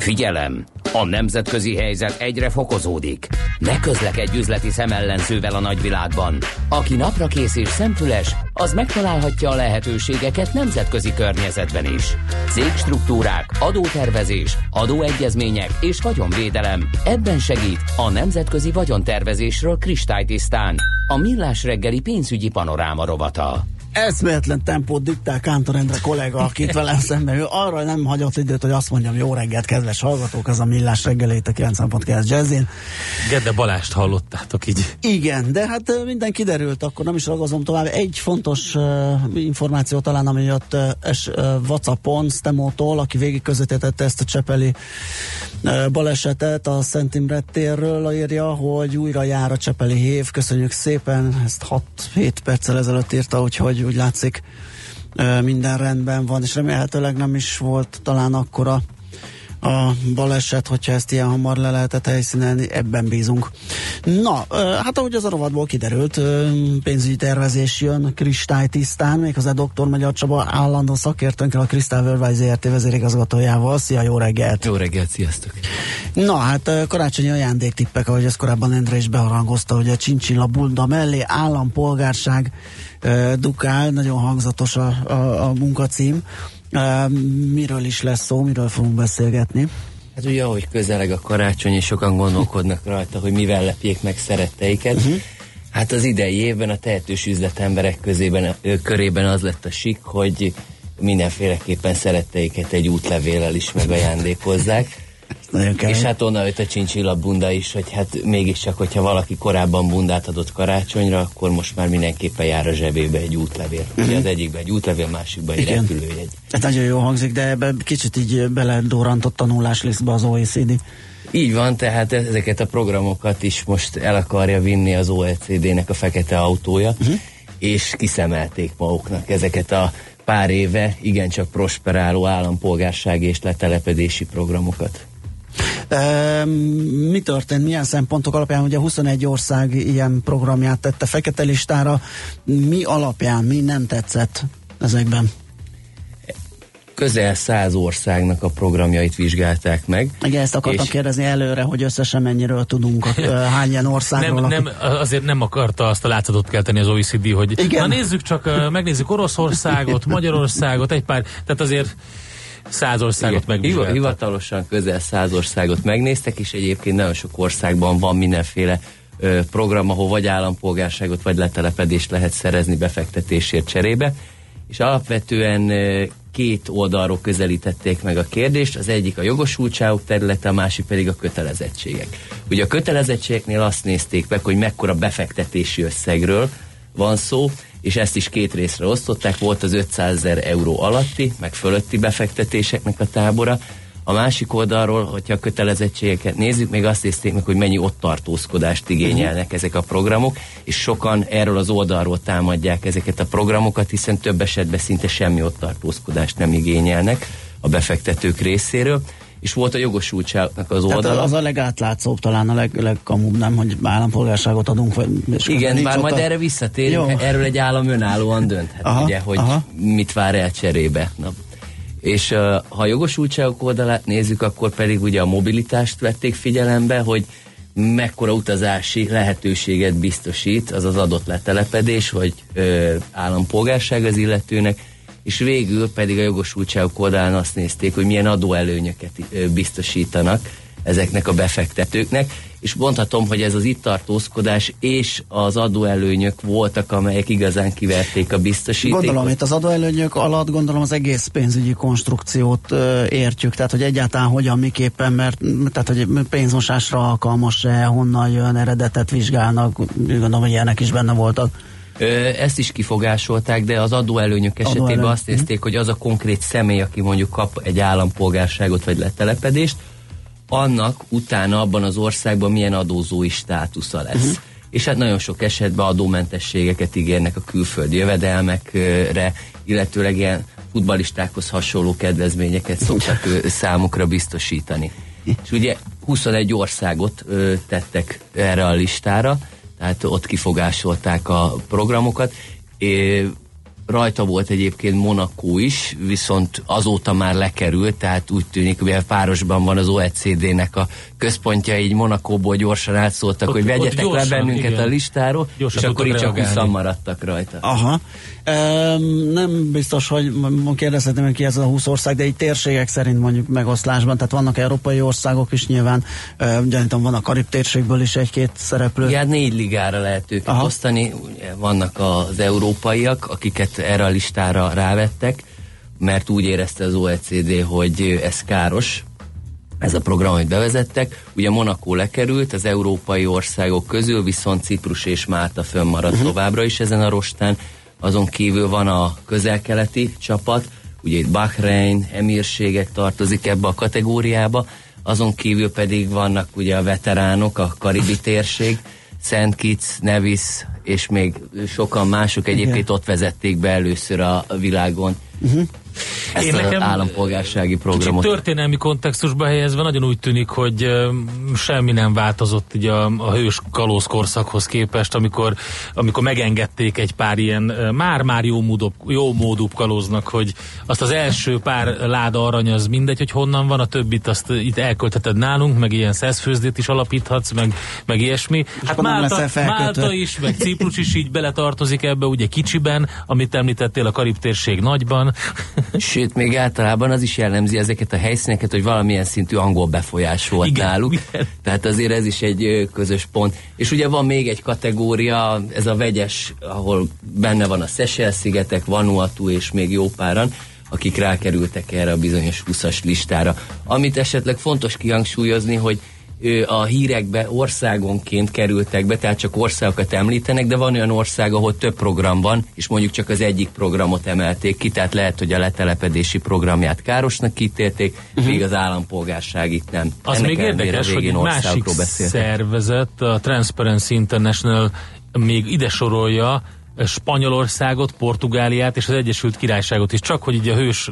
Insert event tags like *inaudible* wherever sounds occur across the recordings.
Figyelem! A nemzetközi helyzet egyre fokozódik. Ne közlekedj üzleti szemellenzővel a nagyvilágban. Aki napra kész és szemfüles, az megtalálhatja a lehetőségeket nemzetközi környezetben is. Cégstruktúrák, adótervezés, adóegyezmények és vagyonvédelem. Ebben segít a Nemzetközi Vagyontervezésről kristálytisztán. A Millás reggeli pénzügyi panoráma rovata eszméletlen tempót diktál Kántor Endre kollega, akit velem szemben ő arra nem hagyott időt, hogy azt mondjam, jó reggelt, kedves hallgatók, az a millás reggelét a 90.9 Jazzin. Gede Balást hallottátok így. Igen, de hát minden kiderült, akkor nem is ragazom tovább. Egy fontos uh, információ talán, ami jött uh, es, uh, WhatsAppon, Stemótól, aki végig közvetítette ezt a Csepeli uh, balesetet a Szent Imre térről, írja, hogy újra jár a Csepeli hév. Köszönjük szépen, ezt 6-7 perccel ezelőtt írta, úgyhogy úgy látszik minden rendben van, és remélhetőleg nem is volt talán akkora a baleset, hogyha ezt ilyen hamar le lehetett helyszínelni, ebben bízunk. Na, hát ahogy az a rovatból kiderült, pénzügyi tervezés jön kristálytisztán, méghozzá dr. Magyar Csaba állandó szakértőnkkel, a Crystal Worldwide ZRT vezérigazgatójával. Szia, jó reggelt! Jó reggelt, sziasztok! Na, hát karácsonyi ajándéktippek, ahogy ezt korábban Endre is beharangozta, hogy a Csincsilla Bunda mellé állampolgárság dukál, nagyon hangzatos a, a, a munkacím. Miről is lesz szó, miről fogunk beszélgetni? Hát ugye, ahogy közeleg a karácsony, és sokan gondolkodnak rajta, hogy mivel lepjék meg szeretteiket. Uh-huh. Hát az idei évben a tehetős üzletemberek közében, körében az lett a sik, hogy mindenféleképpen szeretteiket egy útlevéllel is megajándékozzák. Nagyon kemény. És hát onnan jött a csincsilla bunda is, hogy hát mégiscsak, hogyha valaki korábban bundát adott karácsonyra, akkor most már mindenképpen jár a zsebébe egy útlevél. Uh-huh. Ugye az egyikbe egy útlevél, másikban egy Igen. repülőjegy. Ez nagyon jó hangzik, de ebben kicsit így beledórantott tanulás be az OECD. Így van, tehát ezeket a programokat is most el akarja vinni az OECD-nek a fekete autója, uh-huh. és kiszemelték maguknak ezeket a pár éve igencsak prosperáló állampolgársági és letelepedési programokat. Mi történt, milyen szempontok alapján, ugye 21 ország ilyen programját tette fekete listára, mi alapján, mi nem tetszett ezekben? közel száz országnak a programjait vizsgálták meg. Igen, ezt akartam és... kérdezni előre, hogy összesen mennyiről tudunk, *laughs* hány ilyen országról. Nem, nem, azért nem akarta azt a látszatot kelteni az OECD, hogy Igen. na nézzük csak, megnézzük Oroszországot, *laughs* Magyarországot, egy pár, tehát azért száz országot megvizsgáltak. Hivatalosan közel száz országot megnéztek, és egyébként nagyon sok országban van mindenféle ö, program, ahol vagy állampolgárságot, vagy letelepedést lehet szerezni befektetésért cserébe. És alapvetően ö, két oldalról közelítették meg a kérdést, az egyik a jogosultságok területe, a másik pedig a kötelezettségek. Ugye a kötelezettségeknél azt nézték meg, hogy mekkora befektetési összegről van szó, és ezt is két részre osztották, volt az 500 ezer euró alatti, meg fölötti befektetéseknek a tábora, a másik oldalról, hogyha a kötelezettségeket nézzük, még azt nézték meg, hogy mennyi ott tartózkodást igényelnek uh-huh. ezek a programok, és sokan erről az oldalról támadják ezeket a programokat, hiszen több esetben szinte semmi ott tartózkodást nem igényelnek a befektetők részéről és volt a jogosultságnak az oldala. Tehát az a legátlátszóbb talán a leg, legkamúbb, nem, hogy állampolgárságot adunk. Vagy, Igen, bár majd a... erre visszatérünk, Jó. erről egy állam önállóan dönthet, aha, ugye, hogy aha. mit vár el cserébe. Na, és uh, ha a jogosultságok oldalát nézzük, akkor pedig ugye a mobilitást vették figyelembe, hogy mekkora utazási lehetőséget biztosít az az adott letelepedés, vagy ö, állampolgárság az illetőnek, és végül pedig a jogosultságok oldalán azt nézték, hogy milyen adóelőnyöket biztosítanak ezeknek a befektetőknek, és mondhatom, hogy ez az itt tartózkodás és az adóelőnyök voltak, amelyek igazán kiverték a biztosítékot. Gondolom, itt az adóelőnyök alatt gondolom az egész pénzügyi konstrukciót ö, értjük, tehát hogy egyáltalán hogyan, miképpen, mert tehát hogy pénzmosásra alkalmas-e, honnan jön, eredetet vizsgálnak, gondolom, hogy ilyenek is benne voltak. Ezt is kifogásolták, de az adóelőnyök esetében adóelőny. azt nézték, hogy az a konkrét személy, aki mondjuk kap egy állampolgárságot vagy letelepedést, annak utána abban az országban milyen adózói státusza lesz. Uh-huh. És hát nagyon sok esetben adómentességeket ígérnek a külföldi jövedelmekre, illetőleg ilyen futbalistákhoz hasonló kedvezményeket szoktak számukra biztosítani. És ugye 21 országot tettek erre a listára, tehát ott kifogásolták a programokat. Rajta volt egyébként Monaco is, viszont azóta már lekerült, tehát úgy tűnik, hogy párosban van az OECD-nek a központja, így Monakóból gyorsan átszóltak, ott, hogy vegyetek gyorsan, le bennünket igen. a listáról, gyorsan és akkor így csak 20 maradtak rajta. Aha. Um, nem biztos, hogy kérdezhetem, hogy ki ez a 20 ország, de így térségek szerint mondjuk megoszlásban, tehát vannak európai országok is nyilván, uh, gyanítom van a Karib térségből is egy-két szereplő. Igen, négy ligára lehet őket Aha. osztani, vannak az európaiak, akiket erre a listára rávettek, mert úgy érezte az OECD, hogy ez káros, ez a program, amit bevezettek. Ugye Monaco lekerült, az európai országok közül viszont Ciprus és Málta fönnmaradt uh-huh. továbbra is ezen a rostán. Azon kívül van a közelkeleti csapat, ugye itt Bahrein, emírségek tartozik ebbe a kategóriába, azon kívül pedig vannak ugye a veteránok, a karibi térség, Szent Kitts, Nevis, és még sokan mások egyébként Igen. ott vezették be először a világon. Uh-huh ezt Én nekem állampolgársági programot. történelmi kontextusba helyezve nagyon úgy tűnik, hogy semmi nem változott így a, a hős kalózkorszakhoz képest, amikor, amikor megengedték egy pár ilyen már-már jó, módú, jó módú kalóznak, hogy azt az első pár láda arany az mindegy, hogy honnan van, a többit azt itt elköltheted nálunk, meg ilyen szeszfőzdét is alapíthatsz, meg, meg ilyesmi. Hát Málta, Málta is, meg Ciprus is így beletartozik ebbe, ugye kicsiben, amit említettél a Karib térség nagyban. Sőt, még általában az is jellemzi ezeket a helyszíneket, hogy valamilyen szintű angol befolyás volt igen, náluk. Igen. Tehát azért ez is egy közös pont. És ugye van még egy kategória, ez a vegyes, ahol benne van a Seychelles-szigetek, Vanuatu és még jó páran, akik rákerültek erre a bizonyos 20-as listára. Amit esetleg fontos kihangsúlyozni, hogy a hírekbe országonként kerültek be, tehát csak országokat említenek, de van olyan ország, ahol több program van, és mondjuk csak az egyik programot emelték ki, tehát lehet, hogy a letelepedési programját károsnak kitérték, uh-huh. míg az állampolgárság itt nem. Az Ennek még érdekes, hogy egy másik szervezet, a Transparency International még ide sorolja Spanyolországot, Portugáliát és az Egyesült Királyságot is, csak hogy így a hős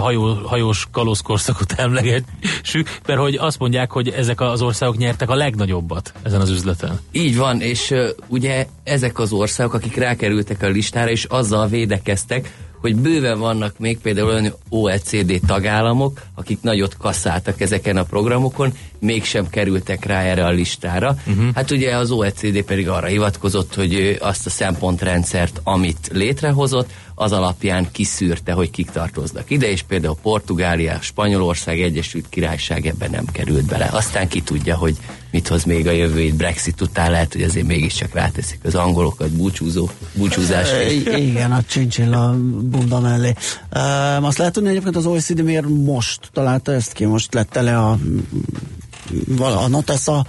hajó, hajós kalózkorszakot *laughs* emlegessük, mert hogy azt mondják, hogy ezek az országok nyertek a legnagyobbat ezen az üzleten. Így van, és ugye ezek az országok, akik rákerültek a listára, és azzal védekeztek, hogy bőven vannak még például olyan OECD tagállamok, akik nagyot kasszáltak ezeken a programokon, mégsem kerültek rá erre a listára. Uh-huh. Hát ugye az OECD pedig arra hivatkozott, hogy azt a szempontrendszert, amit létrehozott, az alapján kiszűrte, hogy kik tartoznak ide, és például Portugália, Spanyolország, Egyesült Királyság ebben nem került bele. Aztán ki tudja, hogy mit hoz még a jövő itt Brexit után, lehet, hogy azért mégiscsak ráteszik az angolokat búcsúzó, búcsúzásra. Igen, a csincsilla bunda mellé. Azt lehet tudni egyébként az OECD miért most találta ezt ki, most lett tele a a Notessa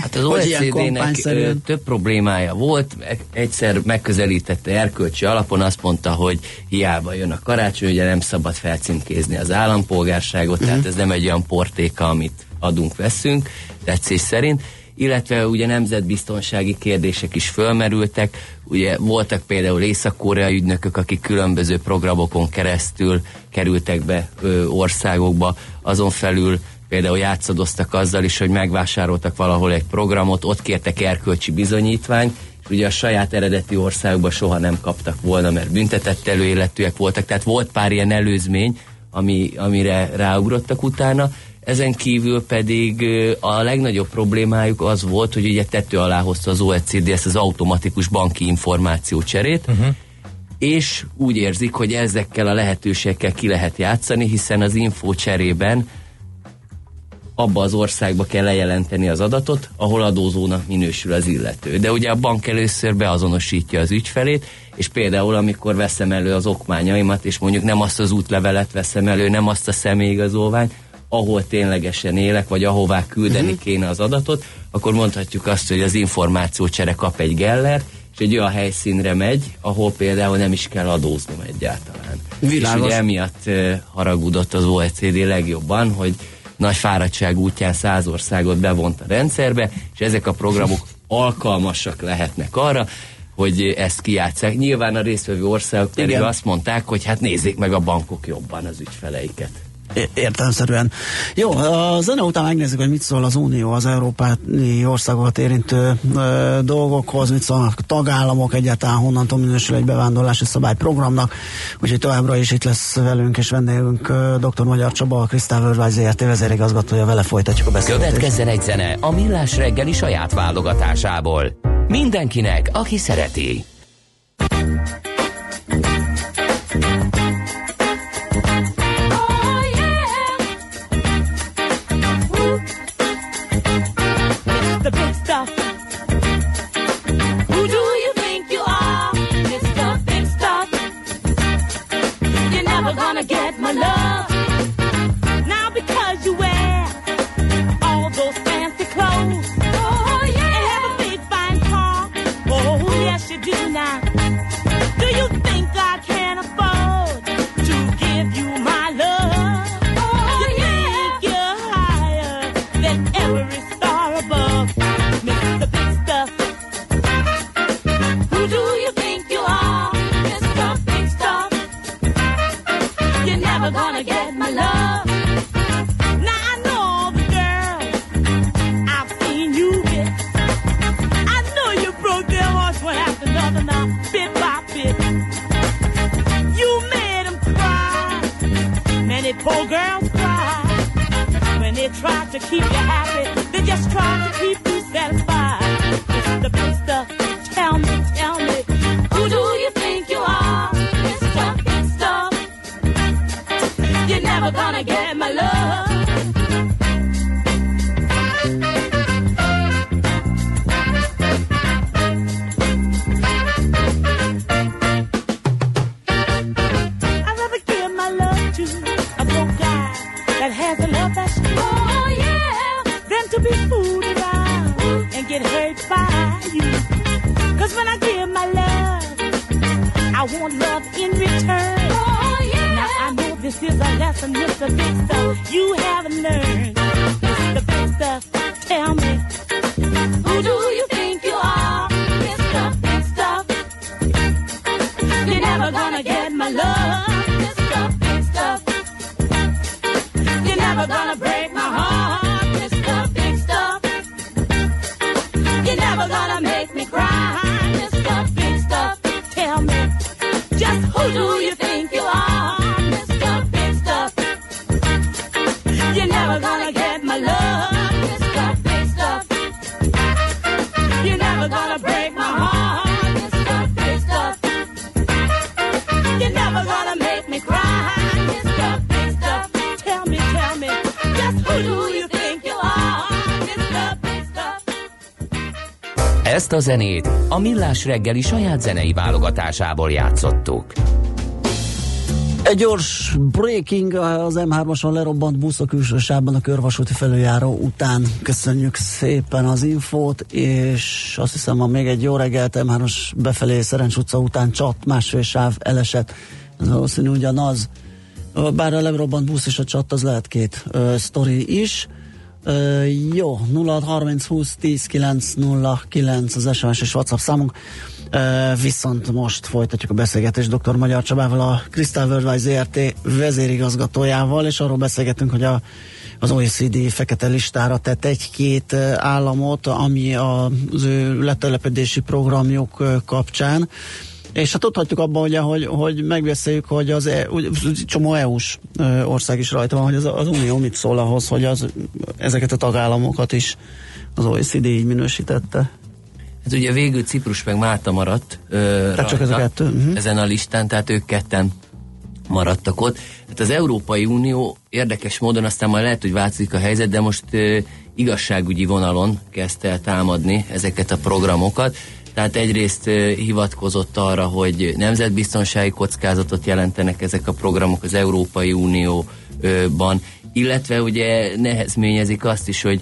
Hát az OECD-nek több problémája volt, egyszer megközelítette erkölcsi alapon, azt mondta, hogy hiába jön a karácsony, ugye nem szabad felcímkézni az állampolgárságot, uh-huh. tehát ez nem egy olyan portéka, amit adunk, veszünk, tetszés szerint, illetve ugye nemzetbiztonsági kérdések is fölmerültek, ugye voltak például észak-koreai ügynökök, akik különböző programokon keresztül kerültek be ö, országokba, azon felül például játszadoztak azzal is, hogy megvásároltak valahol egy programot, ott kértek erkölcsi bizonyítványt, és ugye a saját eredeti országban soha nem kaptak volna, mert büntetett előéletűek voltak, tehát volt pár ilyen előzmény, ami, amire ráugrottak utána, ezen kívül pedig a legnagyobb problémájuk az volt, hogy ugye tető alá hozta az OECD ezt az automatikus banki információ cserét, uh-huh. és úgy érzik, hogy ezekkel a lehetőségekkel ki lehet játszani, hiszen az info cserében abba az országba kell lejelenteni az adatot, ahol adózónak minősül az illető. De ugye a bank először beazonosítja az ügyfelét, és például amikor veszem elő az okmányaimat, és mondjuk nem azt az útlevelet veszem elő, nem azt a személyigazolványt, ahol ténylegesen élek, vagy ahová küldeni uh-huh. kéne az adatot, akkor mondhatjuk azt, hogy az információcsere kap egy gellert, és egy olyan helyszínre megy, ahol például nem is kell adóznom egyáltalán. Világos. És ugye emiatt haragudott az OECD legjobban, hogy nagy fáradtság útján száz országot bevont a rendszerbe, és ezek a programok alkalmasak lehetnek arra, hogy ezt kijátszák. Nyilván a résztvevő országok pedig Igen. azt mondták, hogy hát nézzék meg a bankok jobban az ügyfeleiket. É- Értelemszerűen. Jó, a zene után megnézzük, hogy mit szól az Unió az európai országokat érintő ö, dolgokhoz, mit szólnak a tagállamok, egyáltalán honnantól minősül egy bevándorlási szabályprogramnak. Úgyhogy továbbra is itt lesz velünk és vendégünk dr. Magyar Csaba, a Krisztál Worldwide ZRT vezérigazgatója, vele folytatjuk a beszélgetést. Következzen egy zene a Millás reggeli saját válogatásából. Mindenkinek, aki szereti. That has a love that's true. Oh, yeah. Than to be fooled around and get hurt by you. Cause when I give my love, I want love in return. Oh, yeah. Now I know this is a lesson, Mr. Big Stuff. You haven't learned. Mr. Big Stuff, tell me. Never gonna break Ezt a zenét a Millás reggeli saját zenei válogatásából játszottuk. Egy gyors breaking az M3-ason lerobbant busz a külső sávban a körvasúti felüljáró után. Köszönjük szépen az infót, és azt hiszem, van még egy jó reggelt M3-as befelé Szerencs utca után csat, másfél sáv elesett. Ez valószínű ugyanaz. Bár a lerobbant busz és a csat az lehet két ö, sztori is. Ö, jó, 0630 20 10 909 az SMS és WhatsApp számunk. Ö, viszont most folytatjuk a beszélgetést dr. Magyar Csabával, a Crystal Worldwide ZRT vezérigazgatójával, és arról beszélgetünk, hogy a, az OECD fekete listára tett egy-két államot, ami az ő letelepedési programjuk kapcsán. És hát tudhatjuk abban, ugye, hogy, hogy megbeszéljük, hogy az e, úgy, csomó EU-s ország is rajta van, hogy az, az Unió mit szól ahhoz, hogy az, ezeket a tagállamokat is az OECD így minősítette. Hát ugye végül Ciprus meg Málta maradt ö, Tehát csak ez a kettő, mhm. ezen a listán, tehát ők ketten maradtak ott. Hát az Európai Unió érdekes módon, aztán majd lehet, hogy változik a helyzet, de most ö, igazságügyi vonalon kezdte el támadni ezeket a programokat. Tehát egyrészt hivatkozott arra, hogy nemzetbiztonsági kockázatot jelentenek ezek a programok az Európai Unióban, illetve ugye nehezményezik azt is, hogy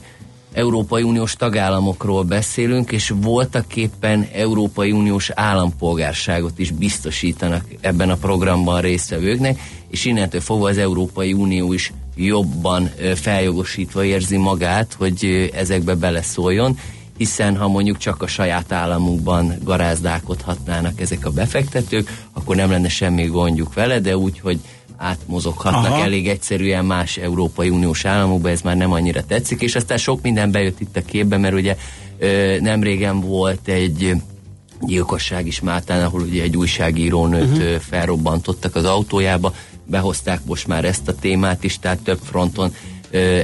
Európai Uniós tagállamokról beszélünk, és voltak éppen Európai Uniós állampolgárságot is biztosítanak ebben a programban résztvevőknek, és innentől fogva az Európai Unió is jobban feljogosítva érzi magát, hogy ezekbe beleszóljon, hiszen ha mondjuk csak a saját államukban garázdálkodhatnának ezek a befektetők, akkor nem lenne semmi gondjuk vele, de úgy, hogy átmozoghatnak Aha. elég egyszerűen más Európai Uniós államokba, ez már nem annyira tetszik, és aztán sok minden bejött itt a képbe, mert ugye nem régen volt egy gyilkosság is Máltán, ahol ugye egy újságírónőt uh-huh. felrobbantottak az autójába, behozták most már ezt a témát is, tehát több fronton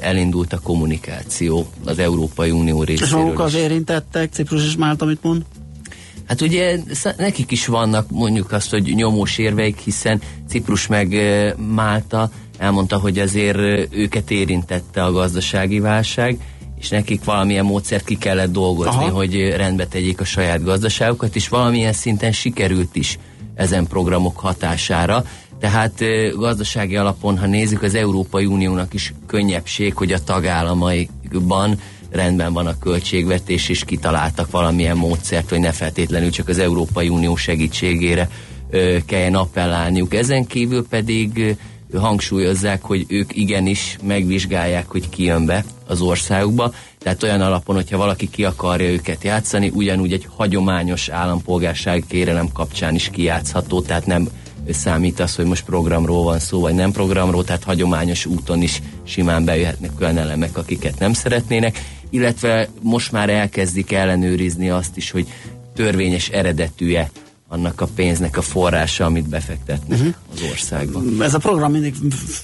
elindult a kommunikáció az Európai Unió részéről. És maguk az érintettek, Ciprus és Málta, mit mond? Hát ugye nekik is vannak mondjuk azt, hogy nyomós érveik, hiszen Ciprus meg Málta elmondta, hogy azért őket érintette a gazdasági válság, és nekik valamilyen módszert ki kellett dolgozni, Aha. hogy rendbe tegyék a saját gazdaságukat, és valamilyen szinten sikerült is ezen programok hatására. Tehát gazdasági alapon, ha nézzük, az Európai Uniónak is könnyebbség, hogy a tagállamaiban rendben van a költségvetés, és kitaláltak valamilyen módszert, hogy ne feltétlenül csak az Európai Unió segítségére kelljen appellálniuk. Ezen kívül pedig hangsúlyozzák, hogy ők igenis megvizsgálják, hogy ki jön be az országukba, tehát olyan alapon, hogyha valaki ki akarja őket játszani, ugyanúgy egy hagyományos állampolgársági kérelem kapcsán is kijátszható, tehát nem számít az, hogy most programról van szó, vagy nem programról, tehát hagyományos úton is simán bejöhetnek olyan elemek, akiket nem szeretnének, illetve most már elkezdik ellenőrizni azt is, hogy törvényes eredetűje annak a pénznek a forrása, amit befektetnek uh-huh. az országban. Ez a program mindig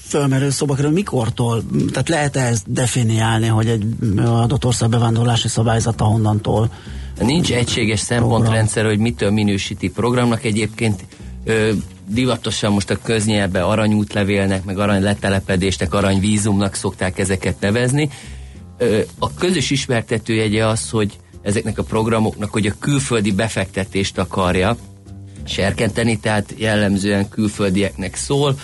fölmerül szóba kerül, mikortól? Tehát lehet -e ezt definiálni, hogy egy adott ország bevándorlási szabályzata honnantól? Nincs egységes szempontrendszer, hogy mitől minősíti programnak. Egyébként ö, divatosan most a köznyelbe aranyútlevélnek, meg aranyletelepedésnek, aranyvízumnak szokták ezeket nevezni. A közös ismertetőjegye az, hogy ezeknek a programoknak, hogy a külföldi befektetést akarja serkenteni, tehát jellemzően külföldieknek szól,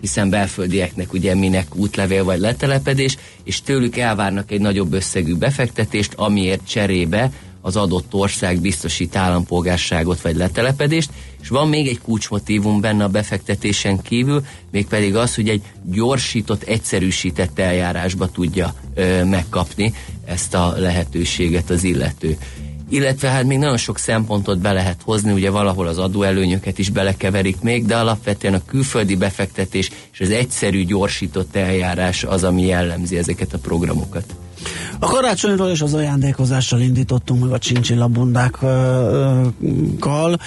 hiszen belföldieknek ugye minek útlevél vagy letelepedés, és tőlük elvárnak egy nagyobb összegű befektetést, amiért cserébe az adott ország biztosít állampolgárságot vagy letelepedést, és van még egy kulcsmotívum benne a befektetésen kívül, mégpedig az, hogy egy gyorsított, egyszerűsített eljárásba tudja ö, megkapni ezt a lehetőséget az illető. Illetve hát még nagyon sok szempontot be lehet hozni, ugye valahol az adóelőnyöket is belekeverik még, de alapvetően a külföldi befektetés és az egyszerű, gyorsított eljárás az, ami jellemzi ezeket a programokat. A karácsonyról és az ajándékozással indítottunk meg a csincsillabundákkal,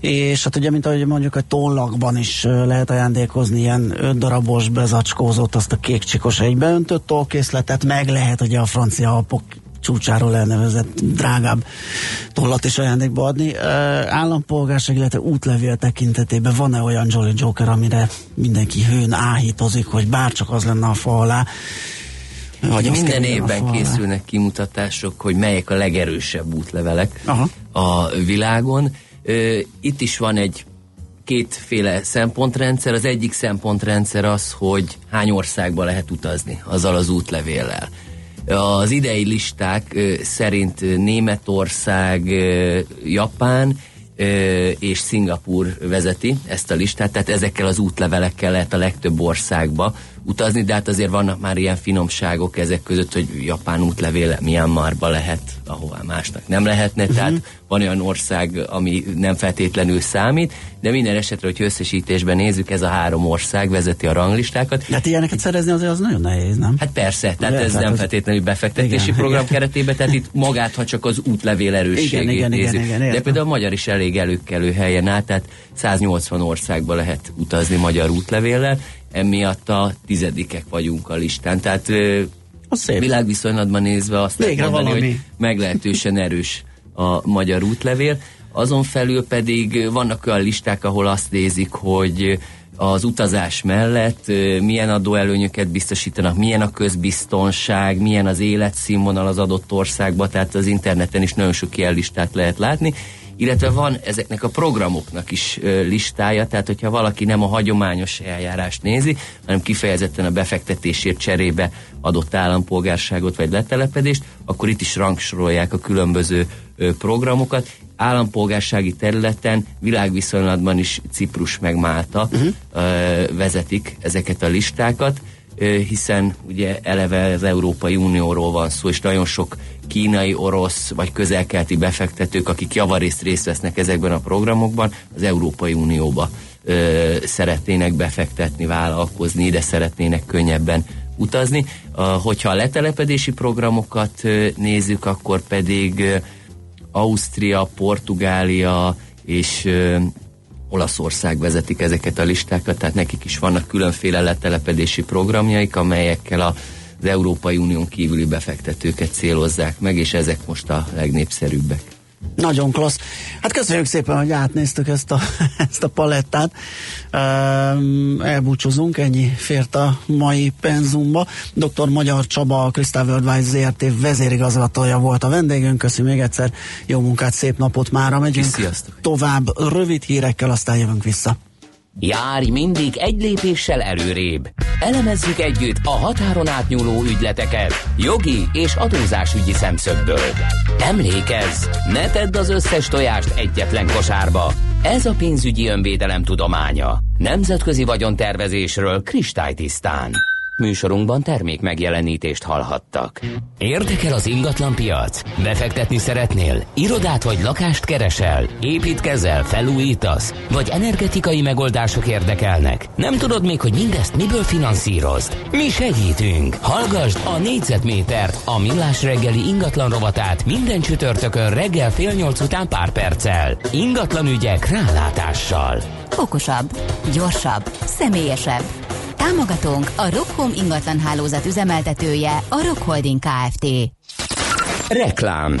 és hát ugye, mint ahogy mondjuk egy tollakban is lehet ajándékozni ilyen öt darabos bezacskózott, azt a kék csikos egybeöntött tollkészletet, meg lehet ugye a francia alpok csúcsáról elnevezett drágább tollat is ajándékba adni. Uh, állampolgárság, illetve útlevél tekintetében van-e olyan Jolly Joker, amire mindenki hőn áhítozik, hogy bárcsak az lenne a fa alá, hogy minden évben készülnek kimutatások, hogy melyek a legerősebb útlevelek Aha. a világon. Itt is van egy kétféle szempontrendszer. Az egyik szempontrendszer az, hogy hány országba lehet utazni azzal az útlevéllel. Az idei listák szerint Németország, Japán és Szingapur vezeti ezt a listát, tehát ezekkel az útlevelekkel lehet a legtöbb országba utazni, de hát azért vannak már ilyen finomságok ezek között, hogy japán útlevéle Myanmarba lehet, ahová másnak nem lehetne, uh-huh. tehát van olyan ország, ami nem feltétlenül számít, de minden esetre, hogy összesítésben nézzük, ez a három ország vezeti a ranglistákat. De hát ilyeneket szerezni azért az nagyon nehéz, nem? Hát persze, tehát Ugye, ez tehát nem az... feltétlenül befektetési igen, program igen. keretében, tehát itt magát, ha csak az útlevél erősségét igen, igen, nézzük. Igen, igen, de például a magyar is elég előkelő helyen áll, tehát 180 országba lehet utazni magyar útlevéllel, emiatt a tizedikek vagyunk a listán. Tehát az szép. világviszonylatban nézve azt lehet mondani, valami. hogy meglehetősen erős a magyar útlevél. Azon felül pedig vannak olyan listák, ahol azt nézik, hogy az utazás mellett milyen adóelőnyöket biztosítanak, milyen a közbiztonság, milyen az életszínvonal az adott országban, tehát az interneten is nagyon sok ilyen listát lehet látni, illetve van ezeknek a programoknak is listája, tehát hogyha valaki nem a hagyományos eljárást nézi, hanem kifejezetten a befektetésért cserébe adott állampolgárságot vagy letelepedést, akkor itt is rangsorolják a különböző programokat. Állampolgársági területen világviszonylatban is Ciprus meg Málta uh-huh. vezetik ezeket a listákat, hiszen ugye eleve az Európai Unióról van szó, és nagyon sok kínai, orosz vagy közelkelti befektetők, akik javarészt részt vesznek ezekben a programokban, az Európai Unióba ö, szeretnének befektetni, vállalkozni, ide szeretnének könnyebben utazni. Uh, hogyha a letelepedési programokat uh, nézzük, akkor pedig uh, Ausztria, Portugália és uh, Olaszország vezetik ezeket a listákat, tehát nekik is vannak különféle letelepedési programjaik, amelyekkel a az Európai Unión kívüli befektetőket célozzák meg, és ezek most a legnépszerűbbek. Nagyon klassz. Hát köszönjük szépen, hogy átnéztük ezt a, *laughs* ezt a palettát. Um, elbúcsúzunk, ennyi fért a mai penzumba. Dr. Magyar Csaba, a Crystal Worldwide ZRT vezérigazgatója volt a vendégünk. Köszönjük még egyszer. Jó munkát, szép napot mára megyünk. Sziasztok. Tovább rövid hírekkel, aztán jövünk vissza. Járj mindig egy lépéssel előrébb. Elemezzük együtt a határon átnyúló ügyleteket jogi és adózásügyi szemszögből. Emlékezz, ne tedd az összes tojást egyetlen kosárba. Ez a pénzügyi önvédelem tudománya. Nemzetközi vagyontervezésről kristálytisztán. Műsorunkban termék megjelenítést hallhattak. Érdekel az ingatlan piac? Befektetni szeretnél? Irodát vagy lakást keresel? Építkezel, felújítasz? Vagy energetikai megoldások érdekelnek? Nem tudod még, hogy mindezt miből finanszírozd? Mi segítünk! Hallgasd a négyzetmétert, a millás reggeli ingatlan rovatát minden csütörtökön reggel fél nyolc után pár perccel. Ingatlan ügyek rálátással. Okosabb, gyorsabb, személyesebb. Támogatónk a Rockhome ingatlan hálózat üzemeltetője, a Rock Holding Kft. Reklám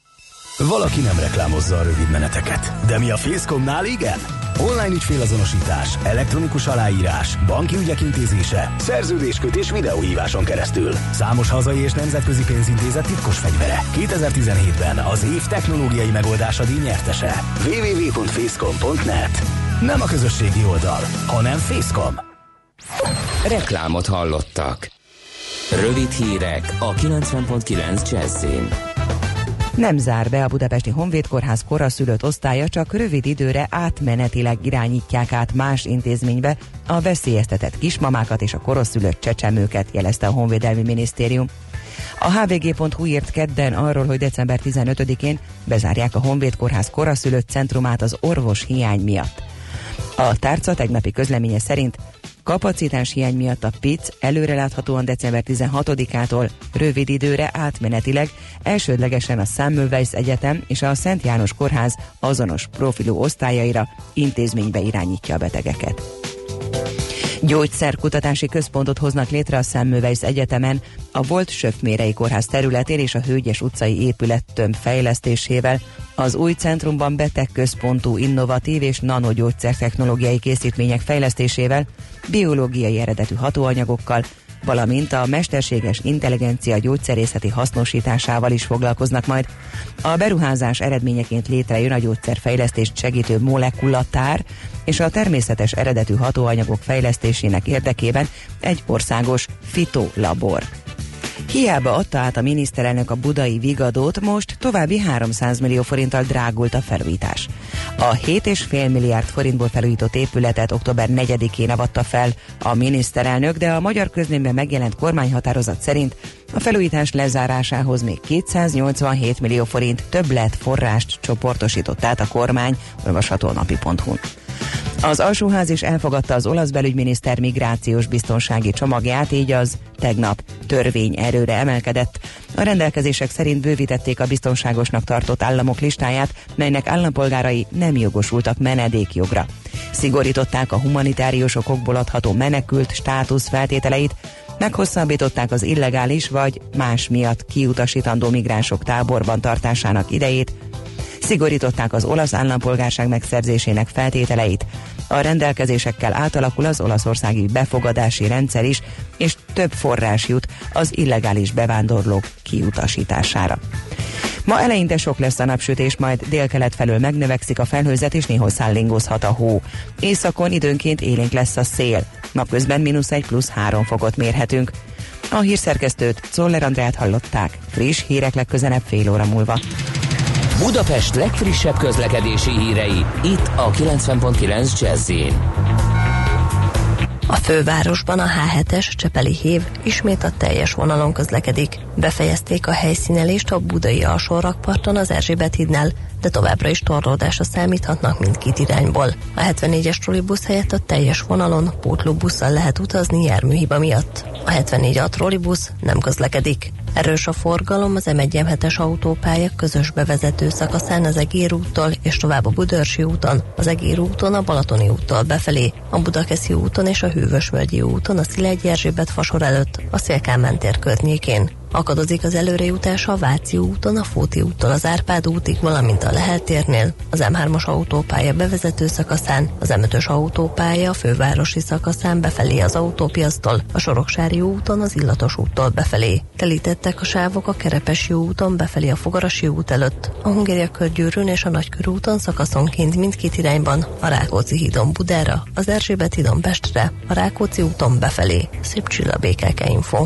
Valaki nem reklámozza a rövid meneteket, de mi a Facecomnál igen? Online ügyfélazonosítás, elektronikus aláírás, banki ügyek intézése, szerződéskötés videóhíváson keresztül. Számos hazai és nemzetközi pénzintézet titkos fegyvere. 2017-ben az év technológiai megoldása díj nyertese. www.facecom.net Nem a közösségi oldal, hanem Facecom. Reklámot hallottak. Rövid hírek a 90.9 Jazzin. Nem zár be a Budapesti Honvéd Kórház koraszülött osztálya, csak rövid időre átmenetileg irányítják át más intézménybe a veszélyeztetett kismamákat és a koraszülött csecsemőket, jelezte a Honvédelmi Minisztérium. A hvg.hu írt kedden arról, hogy december 15-én bezárják a Honvéd Kórház koraszülött centrumát az orvos hiány miatt. A tárca tegnapi közleménye szerint kapacitás hiány miatt a PIC előreláthatóan december 16-ától rövid időre átmenetileg elsődlegesen a Semmelweis Egyetem és a Szent János Kórház azonos profilú osztályaira intézménybe irányítja a betegeket. Gyógyszerkutatási központot hoznak létre a Semmelweis Egyetemen, a volt Söfmérei Kórház területén és a Hölgyes utcai épület tömb fejlesztésével. Az új centrumban betegközpontú innovatív és nanogyógyszer technológiai készítmények fejlesztésével, biológiai eredetű hatóanyagokkal, valamint a mesterséges intelligencia gyógyszerészeti hasznosításával is foglalkoznak majd. A beruházás eredményeként létrejön a gyógyszerfejlesztést segítő molekulatár és a természetes eredetű hatóanyagok fejlesztésének érdekében egy országos fitolabor. Hiába adta át a miniszterelnök a budai vigadót, most további 300 millió forinttal drágult a felújítás. A 7,5 milliárd forintból felújított épületet október 4-én avatta fel a miniszterelnök, de a magyar közlényben megjelent kormányhatározat szerint a felújítás lezárásához még 287 millió forint többlet forrást csoportosított át a kormány, olvasható a napi.hu. Az alsóház is elfogadta az olasz belügyminiszter migrációs biztonsági csomagját, így az tegnap törvény erőre emelkedett. A rendelkezések szerint bővítették a biztonságosnak tartott államok listáját, melynek állampolgárai nem jogosultak menedékjogra. Szigorították a humanitárius okokból adható menekült státusz feltételeit, meghosszabbították az illegális vagy más miatt kiutasítandó migránsok táborban tartásának idejét, szigorították az olasz állampolgárság megszerzésének feltételeit. A rendelkezésekkel átalakul az olaszországi befogadási rendszer is, és több forrás jut az illegális bevándorlók kiutasítására. Ma eleinte sok lesz a napsütés, majd délkelet felől megnövekszik a felhőzet, és néhol szállingozhat a hó. Északon időnként élénk lesz a szél. Napközben mínusz 1 plusz 3 fokot mérhetünk. A hírszerkesztőt Czoller Andrát hallották. Friss hírek legközelebb fél óra múlva. Budapest legfrissebb közlekedési hírei, itt a 90.9 jazz a fővárosban a H7-es Csepeli hív ismét a teljes vonalon közlekedik. Befejezték a helyszínelést a budai alsórakparton az Erzsébet hídnál, de továbbra is torlódásra számíthatnak mindkét irányból. A 74-es trollibusz helyett a teljes vonalon pótlóbusszal lehet utazni járműhiba miatt. A 74 a trollibusz nem közlekedik. Erős a forgalom az M1 autópálya közös bevezető szakaszán az Egér úttól és tovább a Budörsi úton, az Egér úton a Balatoni úttól befelé, a Budakeszi úton és a Hűvösvölgyi úton a Szilágyi Erzsébet fasor előtt, a Szélkámán tér környékén. Akadozik az előrejutás a Váci úton, a Fóti úttól az Árpád útig, valamint a Lehel térnél, az M3-as autópálya bevezető szakaszán, az M5-ös autópálya a fővárosi szakaszán befelé az autópiasztól, a Soroksári úton az Illatos úttól befelé. Telítettek a sávok a Kerepesi úton befelé a Fogarasi út előtt, a Hungária körgyűrűn és a Nagykörúton szakaszonként mindkét irányban, a Rákóczi hídon Budára, az Erzsébet hídon Pestre, a Rákóczi úton befelé. Szép csilla BKK Info.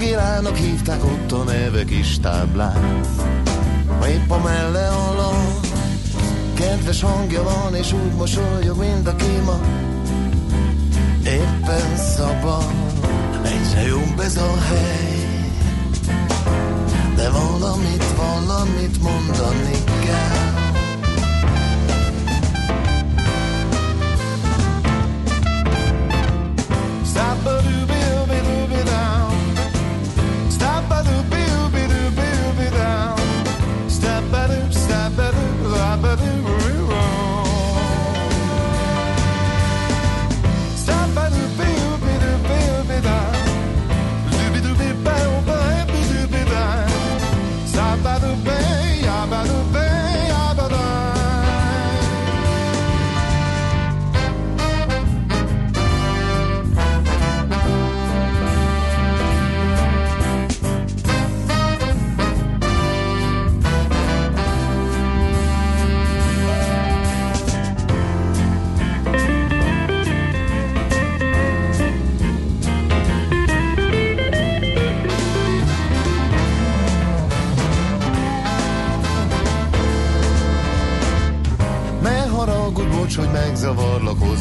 Angélának hívták ott a neve kis táblán Épp a melle alatt Kedves hangja van, és úgy mosolyog, mint a kéma éppen szabad, egyre jobb ez a hely. De valamit, valamit mondani kell.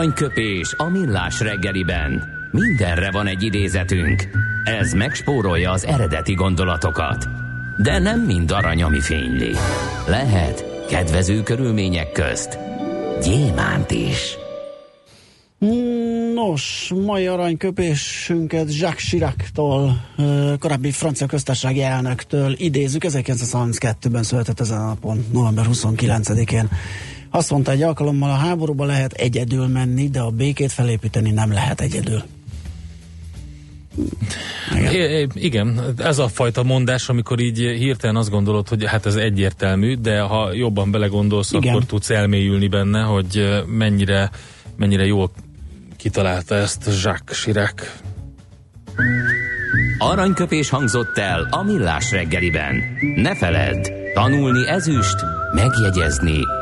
Aranyköpés a millás reggeliben. Mindenre van egy idézetünk. Ez megspórolja az eredeti gondolatokat. De nem mind arany, ami fényli. Lehet kedvező körülmények közt gyémánt is. Nos, mai aranyköpésünket Jacques Chirac-tól, korábbi francia köztársasági elnöktől idézzük. 1932-ben született ezen a napon, november 29-én. Azt mondta egy alkalommal, a háborúba lehet egyedül menni, de a békét felépíteni nem lehet egyedül. Igen. igen, ez a fajta mondás, amikor így hirtelen azt gondolod, hogy hát ez egyértelmű, de ha jobban belegondolsz, igen. akkor tudsz elmélyülni benne, hogy mennyire, mennyire jól kitalálta ezt Jacques Chirac. Aranyköpés hangzott el a millás reggeliben. Ne feledd, tanulni ezüst, megjegyezni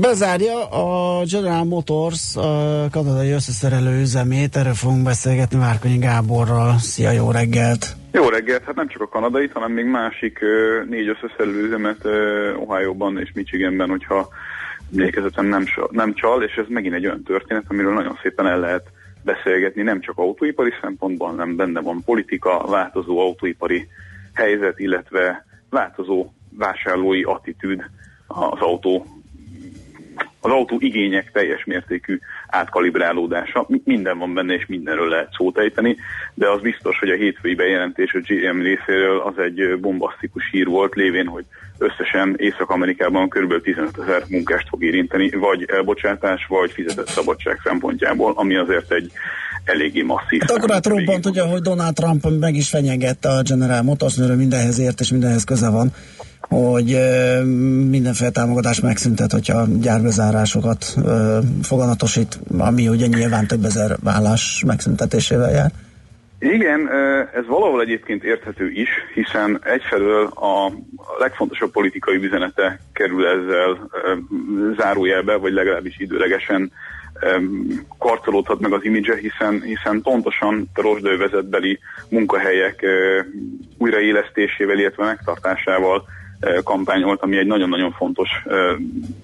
Bezárja a General Motors a kanadai összeszerelő üzemét, erről fogunk beszélgetni Márkonyi Gáborral. Szia, jó reggelt! Jó reggelt, hát nem csak a kanadai, hanem még másik négy összeszerelő üzemet Ohio-ban és Michiganben, hogyha emlékezetem nem, nem csal, és ez megint egy olyan történet, amiről nagyon szépen el lehet beszélgetni, nem csak autóipari szempontból, hanem benne van politika, változó autóipari helyzet, illetve változó vásárlói attitűd az autó az autó igények teljes mértékű átkalibrálódása. Minden van benne, és mindenről lehet szót ejteni, de az biztos, hogy a hétfői bejelentés a GM részéről az egy bombasztikus hír volt, lévén, hogy összesen Észak-Amerikában kb. 15 ezer munkást fog érinteni, vagy elbocsátás, vagy fizetett szabadság szempontjából, ami azért egy eléggé masszív. Hát akkor hát robbant, ugye, hogy Donald Trump meg is fenyegette a General Motors, mindenhez ért és mindenhez köze van hogy mindenféle támogatás megszüntet, hogyha gyárbezárásokat foganatosít, ami ugye nyilván több ezer vállás megszüntetésével jár. Igen, ez valahol egyébként érthető is, hiszen egyfelől a legfontosabb politikai üzenete kerül ezzel zárójelbe, vagy is időlegesen karcolódhat meg az imidzse, hiszen, hiszen pontosan rozsdővezetbeli munkahelyek újraélesztésével, illetve megtartásával kampányolt, ami egy nagyon-nagyon fontos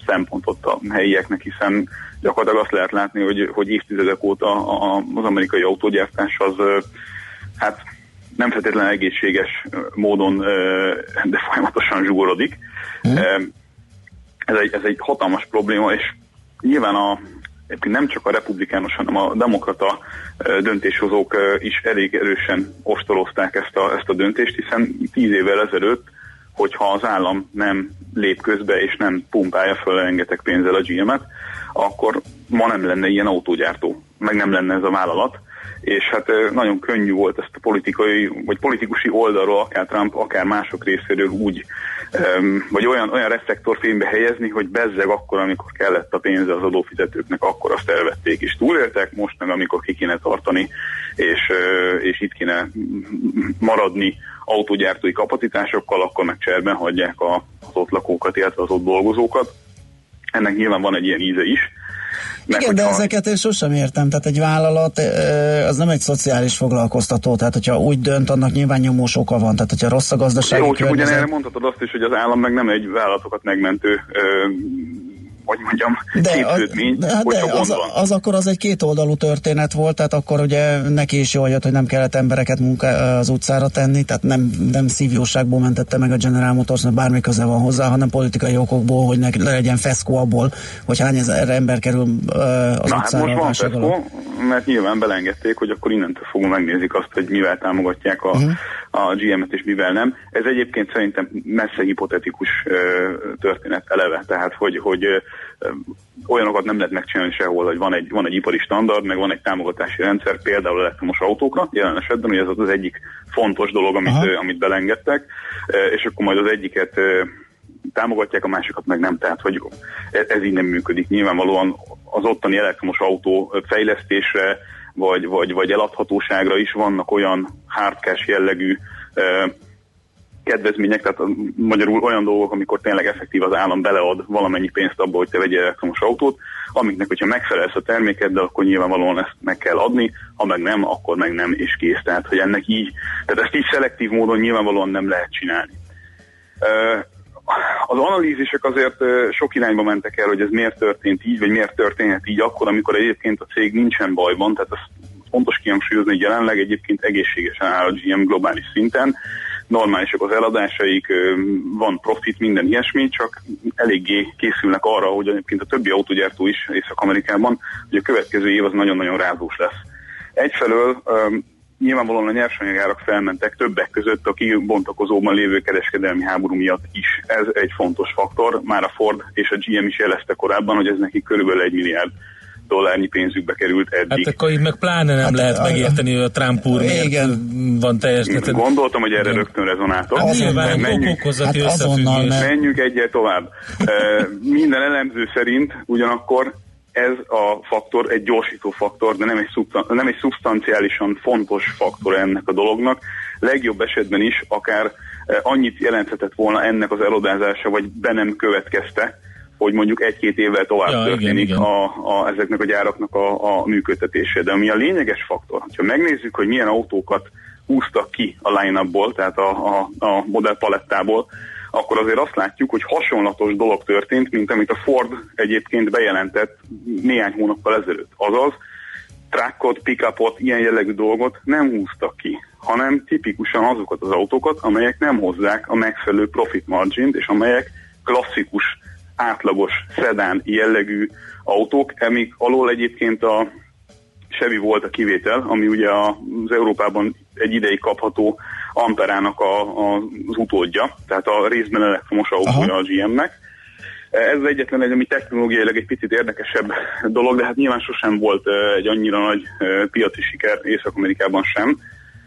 szempont ott a helyieknek, hiszen gyakorlatilag azt lehet látni, hogy, hogy évtizedek óta az amerikai autógyártás az hát nem feltétlenül egészséges módon, de folyamatosan zsugorodik. Mm. Ez, egy, ez egy hatalmas probléma, és nyilván a, nem csak a republikánus, hanem a demokrata döntéshozók is elég erősen ostolozták ezt a, ezt a döntést, hiszen tíz évvel ezelőtt hogyha az állam nem lép közbe és nem pumpálja föl rengeteg pénzzel a GM-et, akkor ma nem lenne ilyen autógyártó, meg nem lenne ez a vállalat, és hát nagyon könnyű volt ezt a politikai, vagy politikusi oldalról, akár Trump, akár mások részéről úgy, vagy olyan, olyan reflektorfénybe helyezni, hogy bezzeg akkor, amikor kellett a pénze az adófizetőknek, akkor azt elvették és túléltek, most meg amikor ki kéne tartani, és, és itt kéne maradni autógyártói kapacitásokkal, akkor meg cserben hagyják a, az ott lakókat, illetve az ott dolgozókat. Ennek nyilván van egy ilyen íze is. Mert Igen, de ezeket én sosem értem. Tehát egy vállalat az nem egy szociális foglalkoztató, tehát hogyha úgy dönt, annak nyilván nyomós oka van. Tehát hogyha rossz a gazdaság. Jó, csak ugyanerre mondhatod azt is, hogy az állam meg nem egy vállalatokat megmentő hogy mondjam, de képződmény, de, de az, az akkor az egy kétoldalú történet volt, tehát akkor ugye neki is jól jött, hogy nem kellett embereket munka, az utcára tenni, tehát nem, nem szívjóságból mentette meg a General Motors, mert bármi köze van hozzá, hanem politikai okokból, hogy ne legyen feszkó abból, hogy hány ezer ember kerül az Na, utcára. Hát most van feszkó, mert nyilván belengedték, hogy akkor innentől fogunk megnézik azt, hogy mivel támogatják a, uh-huh. a GM-et és mivel nem. Ez egyébként szerintem messze hipotetikus történet eleve, tehát hogy, hogy olyanokat nem lehet megcsinálni sehol, hogy van egy, van egy ipari standard, meg van egy támogatási rendszer, például elektromos autókra, jelen esetben, hogy ez az, az egyik fontos dolog, amit, uh, amit belengedtek, és akkor majd az egyiket támogatják, a másikat meg nem. Tehát, hogy ez így nem működik. Nyilvánvalóan az ottani elektromos autó fejlesztésre vagy, vagy, vagy eladhatóságra is vannak olyan hardcash jellegű kedvezmények, tehát magyarul olyan dolgok, amikor tényleg effektív az állam belead valamennyi pénzt abba, hogy te vegyél elektromos autót, amiknek, hogyha megfelelsz a termékeddel, akkor nyilvánvalóan ezt meg kell adni, ha meg nem, akkor meg nem, és kész. Tehát, hogy ennek így, tehát ezt így szelektív módon nyilvánvalóan nem lehet csinálni. Az analízisek azért sok irányba mentek el, hogy ez miért történt így, vagy miért történhet így akkor, amikor egyébként a cég nincsen bajban, tehát ez fontos kihangsúlyozni, hogy jelenleg egyébként egészségesen áll a GM globális szinten, normálisak az eladásaik, van profit, minden ilyesmi, csak eléggé készülnek arra, hogy egyébként a többi autógyártó is Észak-Amerikában, hogy a következő év az nagyon-nagyon rázós lesz. Egyfelől nyilvánvalóan a nyersanyagárak felmentek többek között a kibontakozóban lévő kereskedelmi háború miatt is. Ez egy fontos faktor, már a Ford és a GM is jelezte korábban, hogy ez neki körülbelül egy milliárd dollárnyi pénzükbe került eddig. Hát akkor itt meg pláne nem hát, lehet a, megérteni, hogy a Trump úr igen. van teljes. Gondoltam, hogy erre rögtön rezonáltok. Hát nyilván menjünk, hát azonnal, mert... menjünk egyet tovább. Minden elemző szerint ugyanakkor ez a faktor egy gyorsító faktor, de nem egy, szubstan- nem egy szubstanciálisan fontos faktor ennek a dolognak. Legjobb esetben is akár annyit jelenthetett volna ennek az elodázása, vagy be nem következte, hogy mondjuk egy-két évvel tovább ja, történik igen, igen. A, a, ezeknek a gyáraknak a, a működtetése. De ami a lényeges faktor, ha megnézzük, hogy milyen autókat húztak ki a line tehát a, a, a modellpalettából, akkor azért azt látjuk, hogy hasonlatos dolog történt, mint amit a Ford egyébként bejelentett néhány hónappal ezelőtt. Azaz, truckot, pickupot, ilyen jellegű dolgot nem húztak ki, hanem tipikusan azokat az autókat, amelyek nem hozzák a megfelelő profit margin és amelyek klasszikus átlagos szedán jellegű autók, amik alól egyébként a Chevy volt a kivétel, ami ugye az Európában egy ideig kapható Amperának a, a, az utódja, tehát a részben elektromos autója Aha. a GM-nek. Ez egyetlen egy, ami technológiailag egy picit érdekesebb dolog, de hát nyilván sosem volt egy annyira nagy piaci siker Észak-Amerikában sem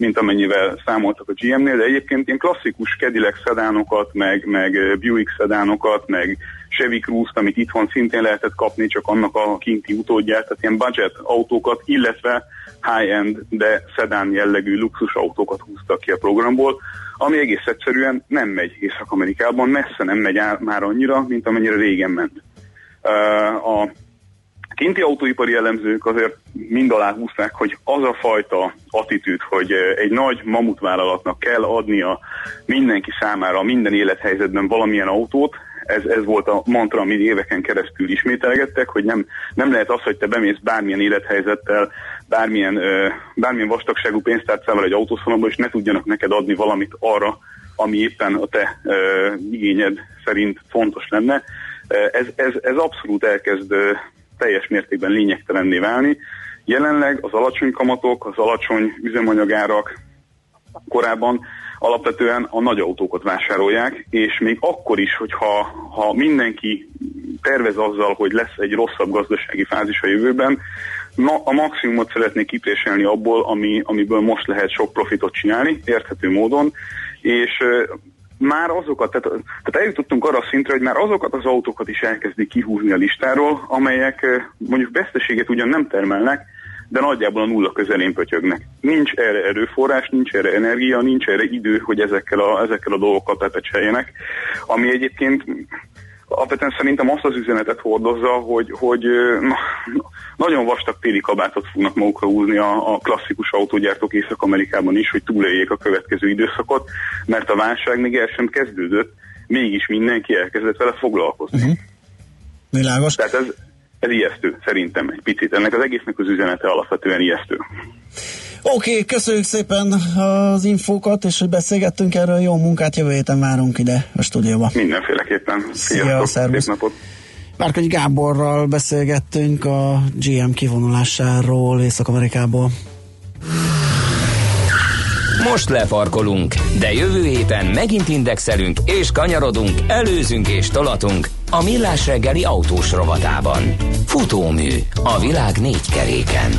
mint amennyivel számoltak a GM-nél, de egyébként ilyen klasszikus Cadillac szedánokat, meg, meg Buick szedánokat, meg Chevy Cruze-t, amit itthon szintén lehetett kapni, csak annak a kinti utódját, tehát ilyen budget autókat, illetve high-end, de szedán jellegű luxus autókat húztak ki a programból, ami egész egyszerűen nem megy Észak-Amerikában, messze nem megy már annyira, mint amennyire régen ment. A kinti autóipari elemzők azért mind húzták, hogy az a fajta attitűd, hogy egy nagy mamutvállalatnak kell adnia mindenki számára minden élethelyzetben valamilyen autót, ez, ez volt a mantra, amit éveken keresztül ismételgettek, hogy nem, nem lehet az, hogy te bemész bármilyen élethelyzettel, bármilyen, bármilyen vastagságú pénztárcával egy autószalomba, és ne tudjanak neked adni valamit arra, ami éppen a te ö, igényed szerint fontos lenne. Ez, ez, ez abszolút elkezd teljes mértékben lényegtelenné válni. Jelenleg az alacsony kamatok, az alacsony üzemanyagárak korábban alapvetően a nagy autókat vásárolják, és még akkor is, hogyha ha mindenki tervez azzal, hogy lesz egy rosszabb gazdasági fázis a jövőben, ma, a maximumot szeretnék kipréselni abból, ami, amiből most lehet sok profitot csinálni, érthető módon, és már azokat, tehát, tehát eljutottunk arra a szintre, hogy már azokat az autókat is elkezdik kihúzni a listáról, amelyek mondjuk veszteséget ugyan nem termelnek, de nagyjából a nulla közelén pötyögnek. Nincs erre erőforrás, nincs erre energia, nincs erre idő, hogy ezekkel a, ezekkel a dolgokkal pepecseljenek, ami egyébként alapvetően szerintem azt az üzenetet hordozza, hogy, hogy na, nagyon vastag téli kabátot fognak magukra húzni a, a klasszikus autógyártók Észak-Amerikában is, hogy túléljék a következő időszakot, mert a válság még el sem kezdődött, mégis mindenki elkezdett vele foglalkozni. Uh-huh. Világos. Tehát ez, ez ijesztő, szerintem egy picit. Ennek az egésznek az üzenete alapvetően ijesztő. Oké, okay, köszönjük szépen az infókat, és hogy beszélgettünk erről, jó munkát, jövő héten várunk ide a stúdióba. Mindenféleképpen. Szia, szervusz. napot. Márkagy Gáborral beszélgettünk a GM kivonulásáról Észak-Amerikából. Most lefarkolunk, de jövő héten megint indexelünk és kanyarodunk, előzünk és tolatunk a Millás reggeli autós rovatában. Futómű a világ négy keréken.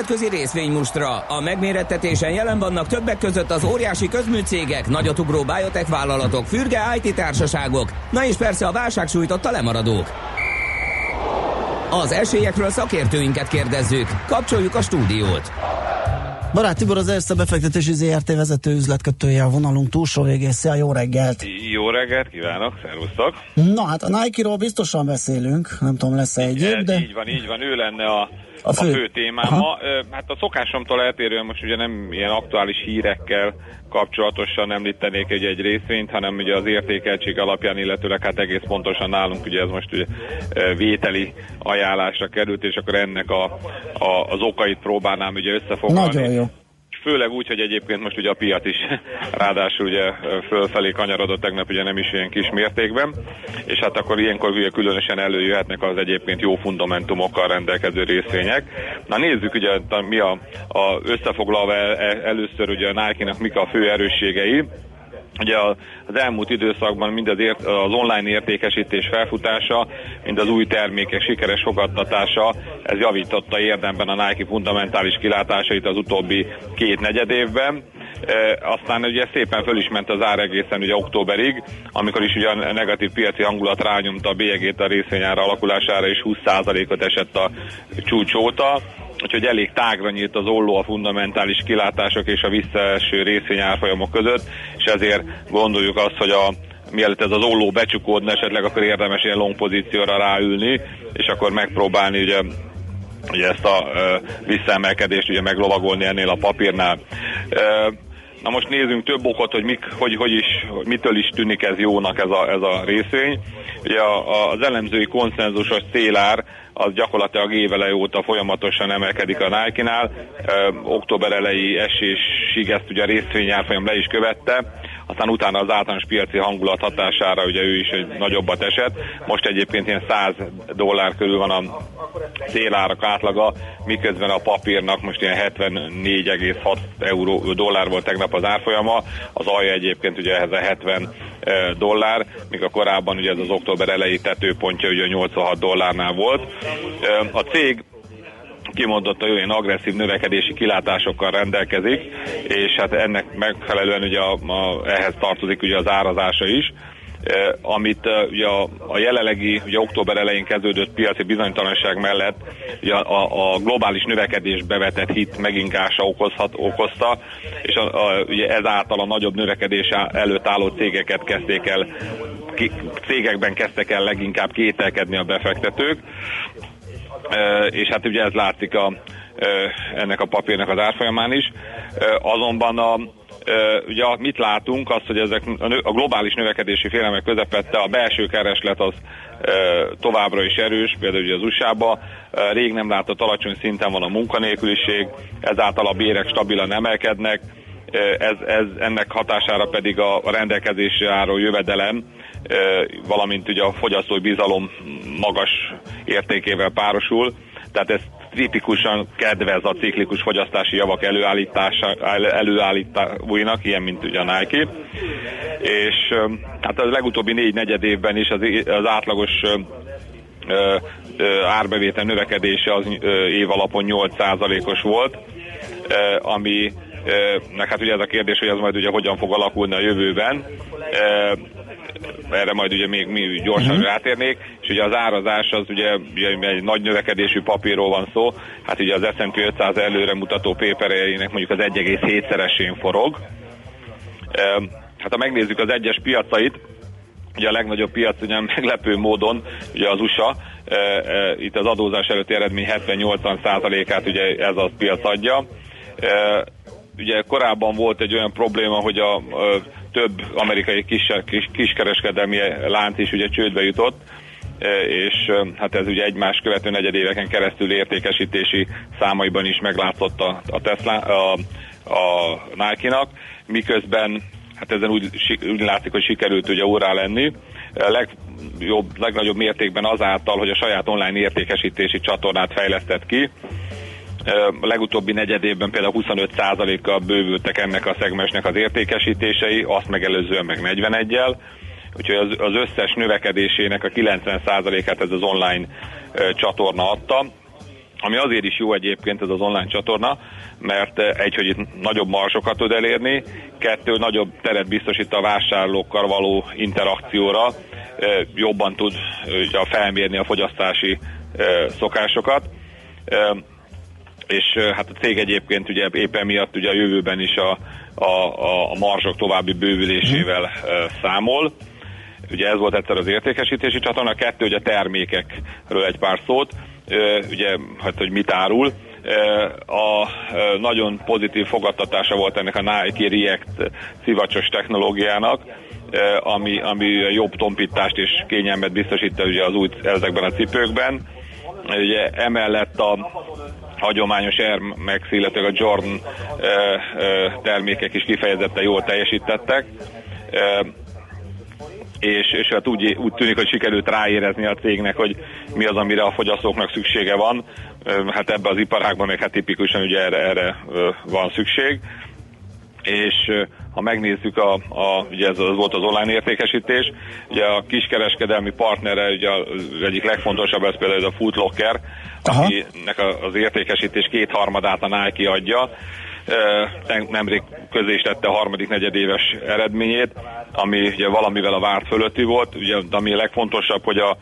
Nemzetközi részvénymustra. A megmérettetésen jelen vannak többek között az óriási közműcégek, nagyotugró biotech vállalatok, fürge IT társaságok, na és persze a válság sújtotta lemaradók. Az esélyekről szakértőinket kérdezzük. Kapcsoljuk a stúdiót. Barát Tibor az Erste befektetési ZRT vezető üzletkötője a vonalunk túlsó végén. Szia, jó reggelt! Jó reggelt kívánok, szervusztok! Na hát a Nike-ról biztosan beszélünk, nem tudom lesz-e egyéb, Ez de... Így van, így van, ő lenne a, A a, fő. fő. fő témám Aha. ma. Hát a szokásomtól eltérően most ugye nem ilyen aktuális hírekkel kapcsolatosan említenék egy, egy részvényt, hanem ugye az értékeltség alapján, illetőleg hát egész pontosan nálunk ugye ez most ugye vételi ajánlásra került, és akkor ennek a, a, az okait próbálnám ugye összefoglalni. Nagyon jó. Főleg úgy, hogy egyébként most ugye a piac is *laughs* ráadásul ugye fölfelé kanyarodott tegnap ugye nem is ilyen kis mértékben, és hát akkor ilyenkor ugye különösen előjöhetnek az egyébként jó fundamentumokkal rendelkező részvények. Na nézzük ugye mi a, a összefoglalva el, el, először ugye a Nike-nak mik a fő erősségei, Ugye az elmúlt időszakban mind az, ért, az online értékesítés felfutása, mind az új termékek sikeres fogadtatása, ez javította érdemben a Nike fundamentális kilátásait az utóbbi két negyed évben. E, aztán ugye szépen föl is ment az ár egészen ugye októberig, amikor is ugye a negatív piaci hangulat rányomta a bélyegét a részvényára alakulására, és 20%-ot esett a csúcs úgyhogy elég tágra nyílt az olló a fundamentális kilátások és a visszaeső részvényárfolyamok között, és ezért gondoljuk azt, hogy a mielőtt ez az olló becsukódna, esetleg akkor érdemes ilyen long pozícióra ráülni, és akkor megpróbálni ugye ugye ezt a ö, visszaemelkedést ugye meglovagolni ennél a papírnál. Ö, Na most nézzünk több okot, hogy, mik, hogy, hogy is, mitől is tűnik ez jónak ez a, ez a részvény. Ugye a, a, az elemzői konszenzusos célár az gyakorlatilag évele óta folyamatosan emelkedik a Nike-nál. Október elejé esésig ezt ugye a részvényárfolyam le is követte aztán utána az általános piaci hangulat hatására ugye ő is egy nagyobbat esett. Most egyébként ilyen 100 dollár körül van a szélárak átlaga, miközben a papírnak most ilyen 74,6 euró, dollár volt tegnap az árfolyama, az alja egyébként ugye ehhez a 70 eh, dollár, míg a korábban ugye ez az október elejé tetőpontja ugye 86 dollárnál volt. A cég kimondottan jó ilyen agresszív növekedési kilátásokkal rendelkezik, és hát ennek megfelelően ugye a, a, ehhez tartozik ugye az árazása is, amit eh, ugye a, a jelenlegi, ugye október elején kezdődött piaci bizonytalanság mellett ugye a, a, globális növekedés bevetett hit meginkása okozhat, okozta, és a, a, ugye ezáltal a nagyobb növekedés előtt álló cégeket kezdték el cégekben kezdtek el leginkább kételkedni a befektetők, Ö, és hát ugye ez látszik a, ennek a papírnak az árfolyamán is. Azonban a, ugye mit látunk, az, hogy ezek a globális növekedési félelmek közepette a belső kereslet az továbbra is erős, például ugye az USA-ba, rég nem látott alacsony szinten van a munkanélküliség, ezáltal a bérek stabilan emelkednek, ez, ez, ennek hatására pedig a, rendelkezésre álló jövedelem, valamint ugye a fogyasztói bizalom magas értékével párosul, tehát ez tipikusan kedvez a ciklikus fogyasztási javak előállítása, el- előállítóinak, ilyen mint ugye a Nike. És hát a legutóbbi négy negyed évben is az, az átlagos ö, ö, árbevétel növekedése az ö, év alapon 8%-os volt, ami meg hát ugye ez a kérdés, hogy ez majd ugye hogyan fog alakulni a jövőben. Erre majd ugye még mi gyorsan uh-huh. rátérnék, és ugye az árazás az ugye, ugye egy nagy növekedésű papírról van szó, hát ugye az S&P 500 előre mutató péperejének mondjuk az 1,7-szeresén forog. Hát ha megnézzük az egyes piacait, ugye a legnagyobb piac ugye meglepő módon ugye az USA, e, e, itt az adózás előtti eredmény 70-80%-át ugye ez a piac adja. E, ugye korábban volt egy olyan probléma, hogy a, a több amerikai kis, kis, kiskereskedelmi lánc is ugye csődbe jutott, e, és e, hát ez ugye egymás követő negyedéveken keresztül értékesítési számaiban is meglátszott a, a Tesla, a, a Nike-nak, miközben hát ezen úgy, úgy látszik, hogy sikerült ugye órá lenni. A legjobb, legnagyobb mértékben azáltal, hogy a saját online értékesítési csatornát fejlesztett ki. A legutóbbi negyed évben például 25%-kal bővültek ennek a szegmensnek az értékesítései, azt megelőzően meg 41-el, úgyhogy az, az összes növekedésének a 90%-át ez az online csatorna adta, ami azért is jó egyébként ez az online csatorna, mert egy, hogy itt nagyobb marsokat tud elérni, kettő, nagyobb teret biztosít a vásárlókkal való interakcióra, jobban tud felmérni a fogyasztási szokásokat. És hát a cég egyébként ugye éppen miatt ugye a jövőben is a, a, a, marzsok további bővülésével számol. Ugye ez volt egyszer az értékesítési csatorna, kettő, ugye a termékekről egy pár szót, ugye, hát hogy mit árul. A nagyon pozitív fogadtatása volt ennek a Nike React szivacsos technológiának, ami, ami jobb tompítást és kényelmet biztosít ugye az új ezekben a cipőkben. Ugye emellett a hagyományos Air Max, illetve a Jordan termékek is kifejezetten jól teljesítettek. És, és hát úgy, úgy tűnik, hogy sikerült ráérezni a cégnek, hogy mi az, amire a fogyasztóknak szüksége van. Hát ebbe az iparágban még hát tipikusan ugye erre, erre van szükség. És ha megnézzük, a, a, ugye ez az volt az online értékesítés, ugye a kiskereskedelmi partnere, ugye az egyik legfontosabb, ez például a Foot Locker, Aha. aminek a- az értékesítés kétharmadát a Nike adja. Nemrég közé is tette a harmadik negyedéves eredményét, ami ugye valamivel a várt fölötti volt, ugye, de ami a legfontosabb, hogy a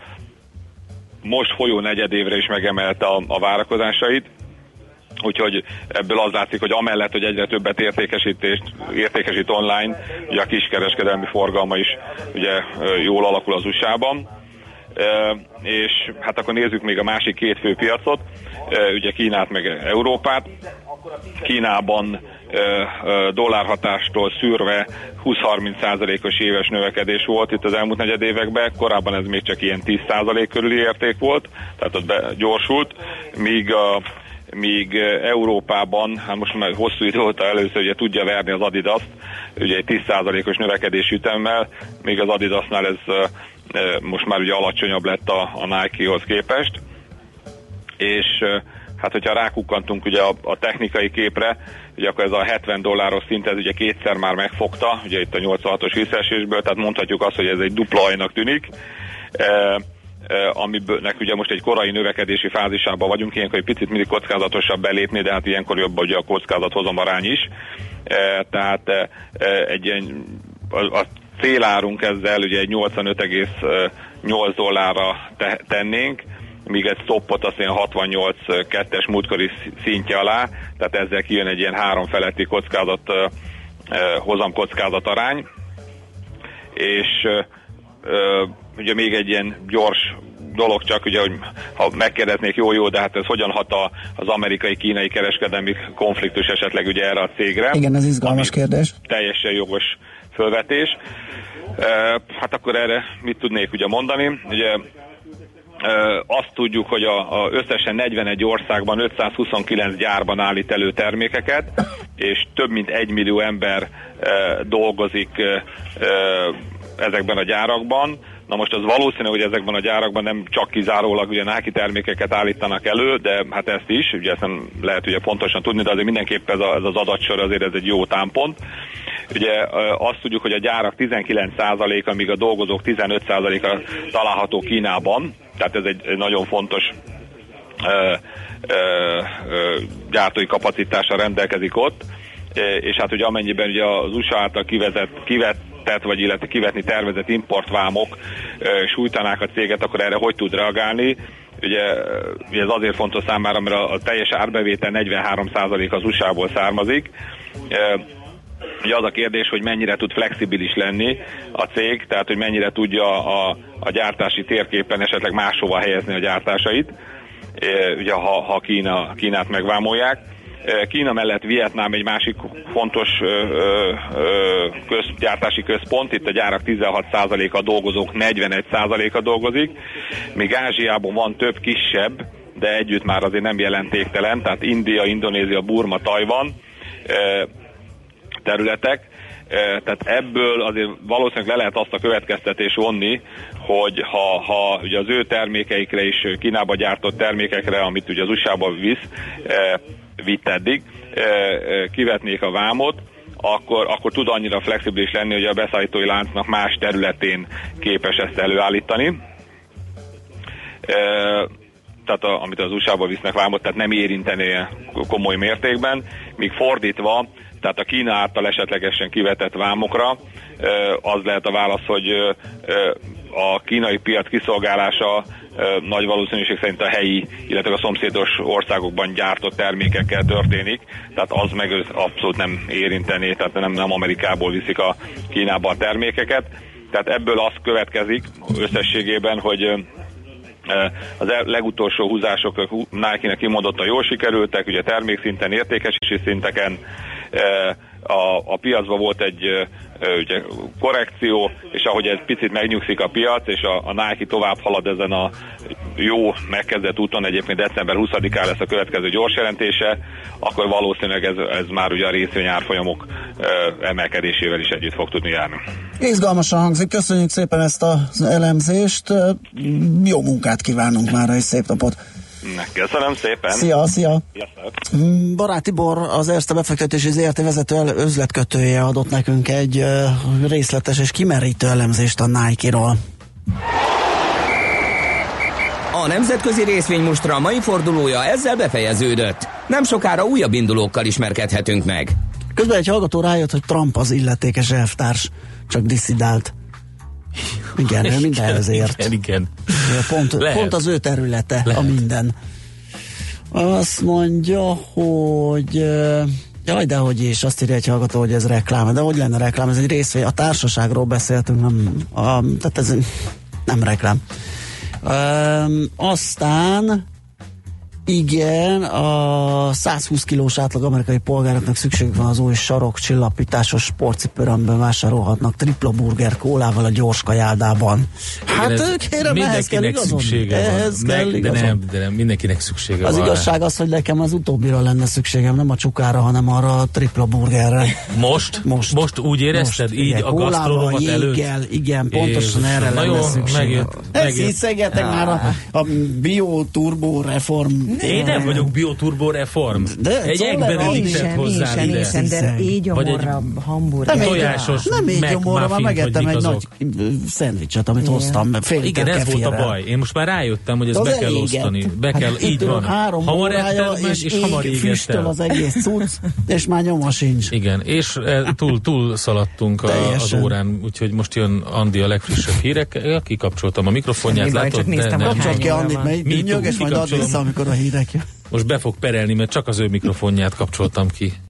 most folyó negyedévre is megemelte a, a várakozásait, Úgyhogy ebből az látszik, hogy amellett, hogy egyre többet értékesítést, értékesít online, ugye a kiskereskedelmi forgalma is ugye jól alakul az USA-ban. És hát akkor nézzük még a másik két fő piacot, ugye Kínát meg Európát. Kínában dollárhatástól szűrve 20-30%-os éves növekedés volt itt az elmúlt negyed években, korábban ez még csak ilyen 10% körüli érték volt, tehát ott begyorsult, míg a míg Európában, hát most már hosszú idő óta először ugye tudja verni az Adidas, ugye egy 10%-os növekedés ütemmel, még az Adidasnál ez most már ugye alacsonyabb lett a, a Nike-hoz képest, és hát hogyha rákukkantunk ugye a, a technikai képre, ugye akkor ez a 70 dolláros szint, ez ugye kétszer már megfogta, ugye itt a 86-os visszaesésből, tehát mondhatjuk azt, hogy ez egy dupla ajnak tűnik. Eh, aminek ugye most egy korai növekedési fázisában vagyunk, ilyenkor egy picit mindig kockázatosabb belépni, de hát ilyenkor jobb ugye a kockázat hozomarány is. Eh, Tehát eh, eh, egy ilyen, a, a célárunk ezzel ugye egy 85,8 dollárra te, tennénk, míg egy stoppot azt ilyen 68-2-es múltkori szintje alá, tehát ezzel kijön egy ilyen három feletti kockázat, eh, hozamkockázat arány, és ugye még egy ilyen gyors dolog csak, ugye, hogy ha megkérdeznék, jó, jó, de hát ez hogyan hat a, az amerikai-kínai kereskedelmi konfliktus esetleg ugye erre a cégre? Igen, ez izgalmas kérdés. Teljesen jogos fölvetés. Hát akkor erre mit tudnék ugye mondani? Ugye azt tudjuk, hogy a, a összesen 41 országban 529 gyárban állít elő termékeket, és több mint 1 millió ember dolgozik ezekben a gyárakban. Na most az valószínű, hogy ezekben a gyárakban nem csak kizárólag ugye Nike termékeket állítanak elő, de hát ezt is, ugye ezt nem lehet ugye pontosan tudni, de azért mindenképp ez, a, ez az adatsor azért ez egy jó támpont. Ugye azt tudjuk, hogy a gyárak 19%-a, míg a dolgozók 15%-a található Kínában, tehát ez egy, egy nagyon fontos ö, ö, ö, gyártói kapacitással rendelkezik ott, és hát ugye amennyiben ugye az USA által kivezet, kivetett, vagy illetve kivetni tervezett importvámok sújtanák a céget, akkor erre hogy tud reagálni? Ugye, ez azért fontos számára, mert a, teljes árbevétel 43% az USA-ból származik. Ugye az a kérdés, hogy mennyire tud flexibilis lenni a cég, tehát hogy mennyire tudja a, a gyártási térképen esetleg máshova helyezni a gyártásait, ugye ha, ha Kína, Kínát megvámolják. Kína mellett Vietnám egy másik fontos közgyártási központ, itt a gyárak 16%-a dolgozók, 41%-a dolgozik, míg Ázsiában van több kisebb, de együtt már azért nem jelentéktelen, tehát India, Indonézia, Burma, Tajvan területek, tehát ebből azért valószínűleg le lehet azt a következtetés vonni, hogy ha, ha ugye az ő termékeikre is Kínába gyártott termékekre, amit ugye az USA-ba visz, vitt eddig, kivetnék a vámot, akkor, akkor tud annyira flexibilis lenni, hogy a beszállítói láncnak más területén képes ezt előállítani. Tehát a, amit az USA-ba visznek vámot, tehát nem érintené komoly mértékben, míg fordítva, tehát a Kína által esetlegesen kivetett vámokra, az lehet a válasz, hogy a kínai piac kiszolgálása nagy valószínűség szerint a helyi, illetve a szomszédos országokban gyártott termékekkel történik, tehát az meg abszolút nem érintené, tehát nem, nem Amerikából viszik a Kínába a termékeket. Tehát ebből az következik összességében, hogy az legutolsó húzások Nike-nek kimondottan jól sikerültek, ugye termékszinten, értékesítési szinteken, a, a piacban volt egy ugye, korrekció, és ahogy ez picit megnyugszik a piac, és a, a Nike tovább halad ezen a jó megkezdett úton, egyébként december 20-án lesz a következő gyors jelentése, akkor valószínűleg ez, ez már ugye a részvényárfolyamok emelkedésével is együtt fog tudni járni. Izgalmasan hangzik, köszönjük szépen ezt az elemzést, jó munkát kívánunk már, és szép napot! Köszönöm szépen. Szia, szia. Mm, Barát Tibor, az Erste befektetési ZRT vezető özletkötője adott nekünk egy részletes és kimerítő elemzést a Nike-ról. A nemzetközi részvénymustra mai fordulója ezzel befejeződött. Nem sokára újabb indulókkal ismerkedhetünk meg. Közben egy hallgató rájött, hogy Trump az illetékes elvtárs, csak diszidált. Igen, ő mindenhez ért. Igen, igen. Pont, pont az ő területe Lehet. a minden. Azt mondja, hogy Jaj, de hogy is, azt írja egy hallgató, hogy ez reklám. De hogy lenne reklám? Ez egy részvény. A társaságról beszéltünk, nem, a, tehát ez nem reklám. Um, aztán igen, a 120 kilós átlag amerikai polgároknak szükség van az új sarok csillapításos sportcipőre, amiben vásárolhatnak tripla burger kólával a gyors kajáldában. Hát Igen, kérem, ehhez kell igazon. szüksége ehhez van. Kell Meg, de, nem, de nem, mindenkinek szüksége az van. Az igazság az, hogy nekem az utóbbira lenne szükségem, nem a csukára, hanem arra a tripla burgerre. Most? Most. Most úgy érezted? Most, így igen, a gasztrolómat előtt? Jéggel, igen, pontosan Jézus. erre lenne szükségem. Ezt hiszegetek már a, a bio turbo reform én nem vagyok bioturbo reform. De egy egben sem, hozzá sem, ide. Sem, de így a hamburger. Nem tojásos Nem így gyomorra, már megettem egy nagy szendvicset, amit hoztam. Igen, ez volt a baj. Én most már rájöttem, hogy ezt be kell osztani. Be kell, hát így van. Három hamar ettem és, és hamar füstöl az egész cucc, *laughs* és már nyoma sincs. Igen, és e, túl, túl szaladtunk az órán, úgyhogy most jön Andi a legfrissebb hírek. Kikapcsoltam a mikrofonját, látod? Kapcsolt ki Andit, mert így nyög, és majd ad vissza, amikor a hírek Most be fog perelni, mert csak az ő mikrofonját kapcsoltam ki.